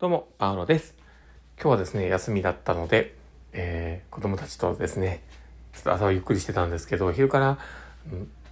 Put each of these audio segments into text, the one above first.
どうも、パウロです。今日はですね、休みだったので、えー、子供たちとですね、ちょっと朝はゆっくりしてたんですけど、昼から、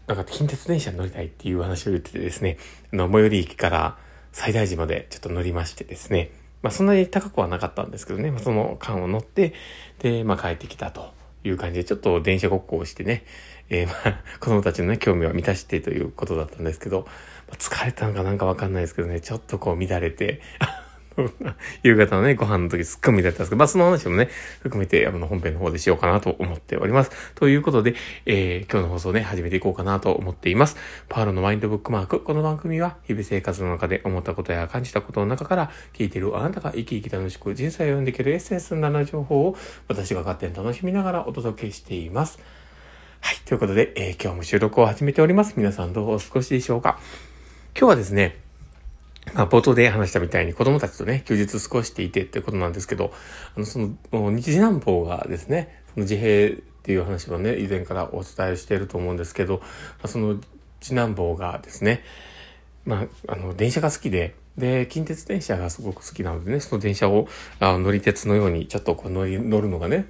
なんか近鉄電車に乗りたいっていう話を言っててですね、あの、最寄り駅から最大寺までちょっと乗りましてですね、まあそんなに高くはなかったんですけどね、まあ、その間を乗って、で、まあ帰ってきたという感じで、ちょっと電車ごっこをしてね、えー、まあ子供たちのね、興味を満たしてということだったんですけど、まあ疲れたのかなんかわかんないですけどね、ちょっとこう乱れて、夕方のね、ご飯の時すっごい見だったんですけど、まあその話もね、含めて、あの、本編の方でしようかなと思っております。ということで、えー、今日の放送ね、始めていこうかなと思っています。パールのマインドブックマーク。この番組は、日々生活の中で思ったことや感じたことの中から、聞いているあなたが生き生き楽しく人生を読んでいけるエッセンスなな情報を、私が勝手に楽しみながらお届けしています。はい。ということで、えー今日も収録を始めております。皆さんどうお過ごしでしょうか？今日はですね、まあ、冒頭で話したみたいに子供たちとね、休日過ごしていてってことなんですけど、あの、その、日時南方がですね、その自閉っていう話をね、以前からお伝えしていると思うんですけど、まあ、その次男坊がですね、まあ、あの、電車が好きで、で、近鉄電車がすごく好きなのでね、その電車を、あ乗り鉄のようにちょっとこう乗り、乗るのがね、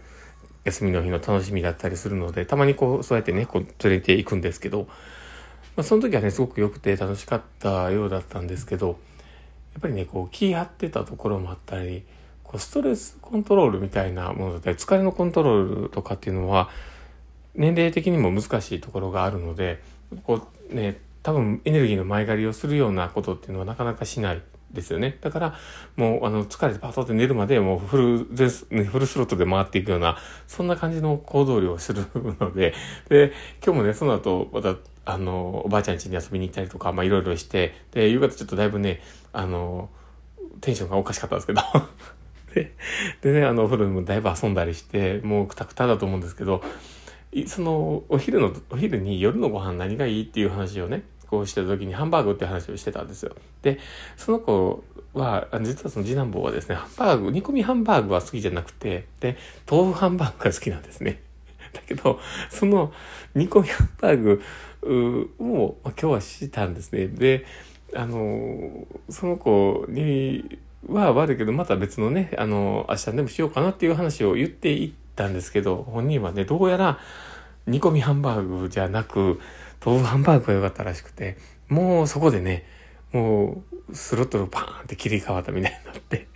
休みの日の楽しみだったりするので、たまにこう、そうやってね、こう、連れて行くんですけど、まあ、その時はね、すごく良くて楽しかったようだったんですけど、やっぱりね、こう、気張ってたところもあったり、こう、ストレスコントロールみたいなものだったり、疲れのコントロールとかっていうのは、年齢的にも難しいところがあるので、こう、ね、多分エネルギーの前借りをするようなことっていうのはなかなかしないですよね。だから、もう、あの、疲れてパトって寝るまで、もうフル、スフルスロットで回っていくような、そんな感じの行動量をするので、で、今日もね、その後、また、あの、おばあちゃん家に遊びに行ったりとか、まあ、いろいろして、で、夕方ちょっとだいぶね、あの、テンションがおかしかったんですけど、で、でね、あの、お風呂でもだいぶ遊んだりして、もうくたくただと思うんですけど、その、お昼の、お昼に夜のご飯何がいいっていう話をね、こうしてた時にハンバーグって話をしてたんですよ。で、その子は、実はその次男坊はですね、ハンバーグ、煮込みハンバーグは好きじゃなくて、で、豆腐ハンバーグが好きなんですね。だけど、その煮込みハンバーグを、ま、今日はしたんですね。で、あの、その子には悪いけど、また別のね、あの、明日でもしようかなっていう話を言っていったんですけど、本人はね、どうやら煮込みハンバーグじゃなく、豆腐ハンバーグが良かったらしくて、もうそこでね、もうスロットルパーンって切り替わったみたいになって、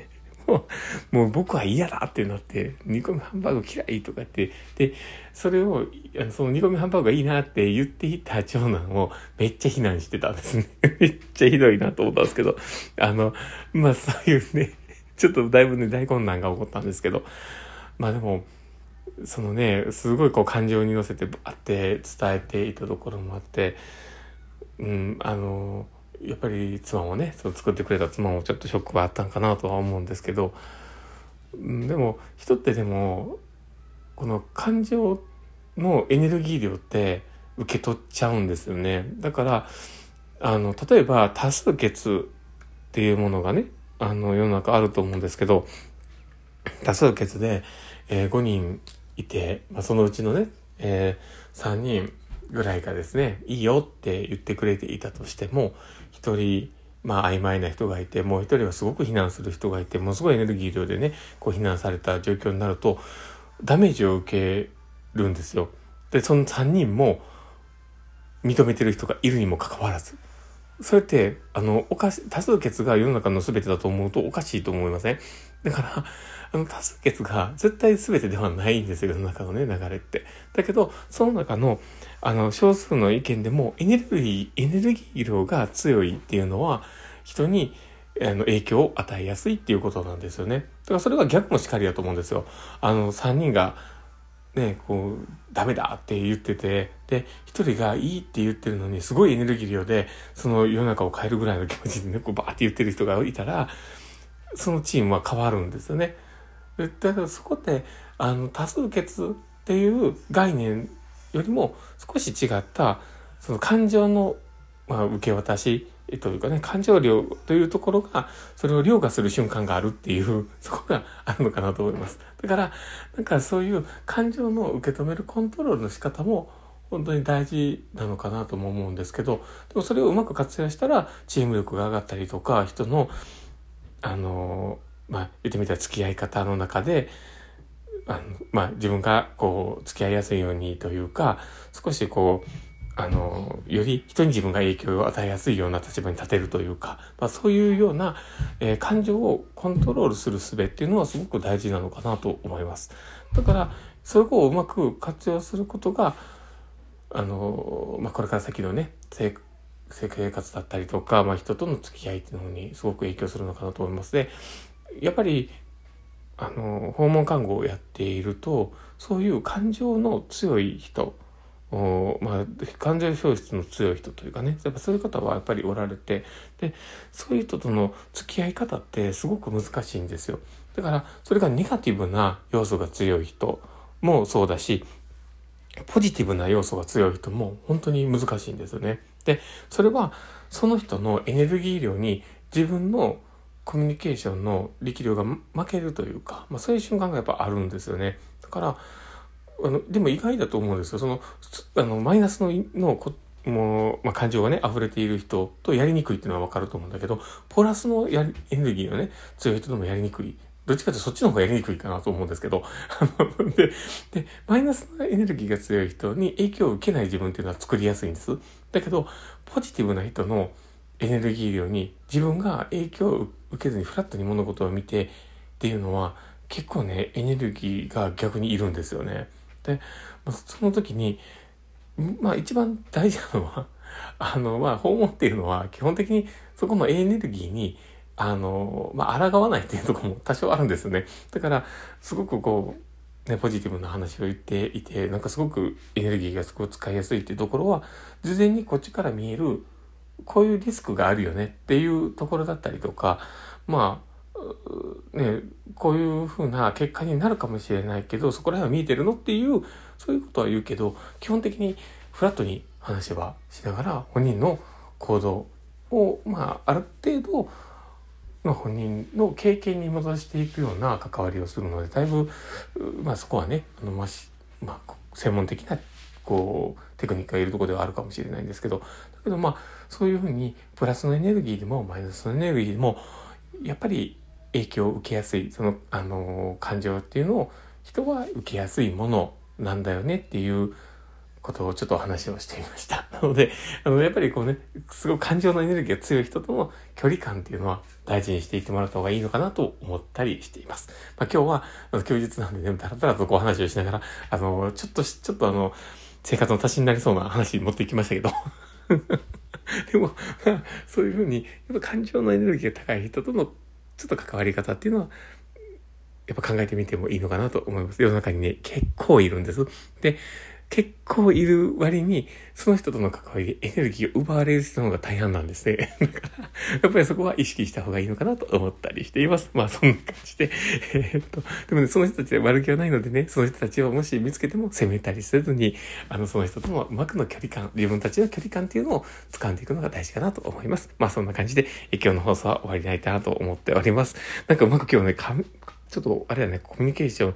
もう、僕は嫌だってなって、煮込みハンバーグ嫌いとかって、で、それを、その煮込みハンバーグがいいなって言っていた長男をめっちゃ非難してたんですね。めっちゃひどいなと思ったんですけど、あの、まあそういうね、ちょっとだいぶね、大混乱が起こったんですけど、まあでも、そのね、すごいこう感情に乗せてバーって伝えていたところもあって、うん、あの、やっぱり妻もね、その作ってくれた妻もちょっとショックはあったんかなとは思うんですけど、ん、でも人ってでも、この感情のエネルギー量って受け取っちゃうんですよね。だから、あの、例えば多数決っていうものがね、あの世の中あると思うんですけど、多数決で、えー5人いて、まあ、そのうちのね、えー3人ぐらいがですね、いいよって言ってくれていたとしても、1人、まあ曖昧な人がいて、もう一人はすごく避難する人がいて、ものすごいエネルギー量でね、こう非難された状況になると、ダメージを受けるんですよ。で、その3人も認めてる人がいるにもかかわらず。それって、あの、おかし、多数決が世の中の全てだと思うとおかしいと思いません？だから、あの、多数決が絶対全てではないんですよ、世の中のね、流れって。だけど、その中の、あの、少数の意見でも、エネルギー、エネルギー量が強いっていうのは、人に、あの、影響を与えやすいっていうことなんですよね。だからそれは逆もしかりだと思うんですよ。あの、3人が、ね、こう、ダメだって言ってて、で、一人がいいって言ってるのに、すごいエネルギー量で、その世の中を変えるぐらいの気持ちでね、こうバーって言ってる人がいたら、そのチームは変わるんですよね。でだからそこで、あの、多数決っていう概念よりも少し違った、その感情の、まあ、受け渡しというかね、感情量というところが、それを凌駕する瞬間があるっていう、そこがあるのかなと思います。だから、なんかそういう感情の受け止めるコントロールの仕方も、本当に大事なのかなとも思うんですけど、でもそれをうまく活用したら、チーム力が上がったりとか、人の、あの、まあ、言ってみたら付き合い方の中で、あの、まあ、自分がこう、付き合いやすいようにというか、少しこう、あの、より人に自分が影響を与えやすいような立場に立てるというか、まあ、そういうような、えー、感情をコントロールする術っていうのはすごく大事なのかなと思います。だから、それをうまく活用することが、あの、まあ、これから先のね、生活だったりとか、まあ、人との付き合いっていうのにすごく影響するのかなと思います。で、やっぱり、あの、訪問看護をやっていると、そういう感情の強い人、おまあ、感情表出の強い人というかね、やっぱそういう方はやっぱりおられて、で、そういう人との付き合い方ってすごく難しいんですよ。だから、それがネガティブな要素が強い人もそうだし、ポジティブな要素が強い人も本当に難しいんですよね。で、それはその人のエネルギー量に自分のコミュニケーションの力量が負けるというか、まあそういう瞬間がやっぱあるんですよね。だから、あの、でも意外だと思うんですよ。その、あの、マイナスの、のこもう、まあ、感情がね、溢れている人とやりにくいっていうのはわかると思うんだけど、プラスのやエネルギーのね、強い人でもやりにくい。どっちかというとそっちの方がやりにくいかなと思うんですけど、で、で、マイナスのエネルギーが強い人に影響を受けない自分っていうのは作りやすいんです。だけど、ポジティブな人のエネルギー量に自分が影響を受けずにフラットに物事を見てっていうのは結構ね、エネルギーが逆にいるんですよね。で、その時に、まあ一番大事なのは、あの、まあ訪問っていうのは基本的にそこのエネルギーに、あの、まあ抗わないっていうとこも多少あるんですよね。だから、すごくこう、ね、ポジティブな話を言っていて、なんかすごくエネルギーがすごく使いやすいっていうところは、事前にこっちから見える、こういうリスクがあるよねっていうところだったりとか、まあ、ね、こういうふうな結果になるかもしれないけど、そこら辺は見えてるのっていう、そういうことは言うけど、基本的にフラットに話はしながら、本人の行動を、まあ、ある程度、まあ、本人の経験に戻していくような関わりをするので、だいぶ、まあ、そこはね、あの、まし、まあ、専門的な、こう、テクニックがいるとこではあるかもしれないんですけど、だけどまあ、そういうふうに、プラスのエネルギーでも、マイナスのエネルギーでも、やっぱり影響を受けやすい、その、あの、感情っていうのを人は受けやすいものなんだよねっていうことをちょっと話をしてみました。なので、あの、やっぱりこうね、すごい感情のエネルギーが強い人との距離感っていうのは大事にしていってもらった方がいいのかなと思ったりしています。まあ今日は、あの、休日なんでね、だらだらとこう話をしながら、あの、ちょっと、ちょっとあの、生活の足しになりそうな話に持っていきましたけど。でも、まあ、そういうふうに、やっぱ感情のエネルギーが高い人とのちょっと関わり方っていうのは、やっぱ考えてみてもいいのかなと思います。世の中にね、結構いるんです。で、結構いる割に、その人との関わりでエネルギーを奪われる人の方が大半なんですね。だから、やっぱりそこは意識した方がいいのかなと思ったりしています。まあそんな感じで。えー、っと、でもね、その人たちは悪気はないのでね、その人たちをもし見つけても責めたりせずに、あの、その人とのうまくの距離感、自分たちの距離感っていうのを掴んでいくのが大事かなと思います。まあそんな感じで、今日の放送は終わりたいなと思っております。なんかうまく今日ね、ちょっと、あれだね、コミュニケーション、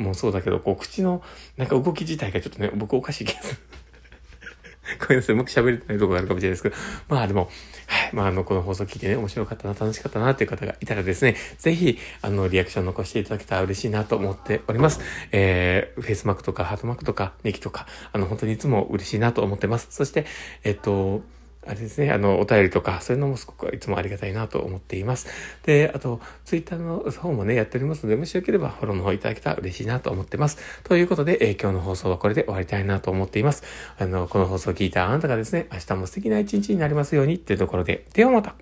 もそうだけど、こう、口の、なんか動き自体がちょっとね、僕おかしい気がする。ごめんなさい、うまく喋れてないところがあるかもしれないですけど、まあでも、はい、まああの、この放送聞いてね、面白かったな、楽しかったなっていう方がいたらですね、ぜひ、あの、リアクション残していただけたら嬉しいなと思っております。えー、フェイスマークとか、ハートマークとか、ネギとか、あの、本当にいつも嬉しいなと思ってます。そして、えっと、あれですね、あの、お便りとか、そういうのもすごくいつもありがたいなと思っています。で、あと、ツイッターの方もね、やっておりますので、もしよければフォローの方いただけたら嬉しいなと思ってます。ということで、えー、今日の放送はこれで終わりたいなと思っています。あの、この放送を聞いたあなたがですね、明日も素敵な一日になりますようにっていうところで、ではまた